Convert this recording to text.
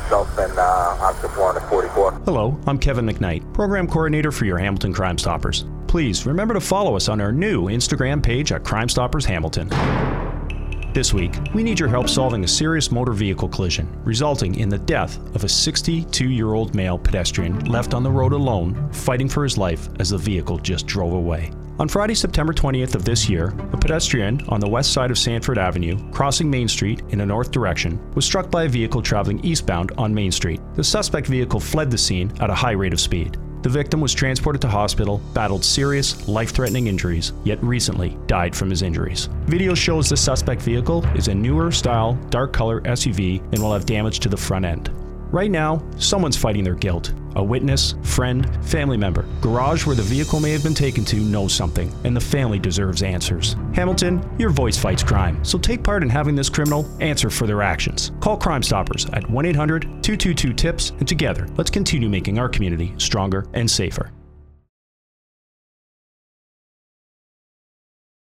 myself and uh, Officer 444. Hello, I'm Kevin McKnight, Program Coordinator for your Hamilton Crime Stoppers. Please remember to follow us on our new Instagram page at Crime Stoppers Hamilton. This week, we need your help solving a serious motor vehicle collision, resulting in the death of a 62 year old male pedestrian left on the road alone, fighting for his life as the vehicle just drove away. On Friday, September 20th of this year, a pedestrian on the west side of Sanford Avenue, crossing Main Street in a north direction, was struck by a vehicle traveling eastbound on Main Street. The suspect vehicle fled the scene at a high rate of speed. The victim was transported to hospital, battled serious, life threatening injuries, yet recently died from his injuries. Video shows the suspect vehicle is a newer style, dark color SUV and will have damage to the front end. Right now, someone's fighting their guilt. A witness, friend, family member. Garage where the vehicle may have been taken to knows something, and the family deserves answers. Hamilton, your voice fights crime, so take part in having this criminal answer for their actions. Call Crime Stoppers at 1 800 222 TIPS, and together, let's continue making our community stronger and safer.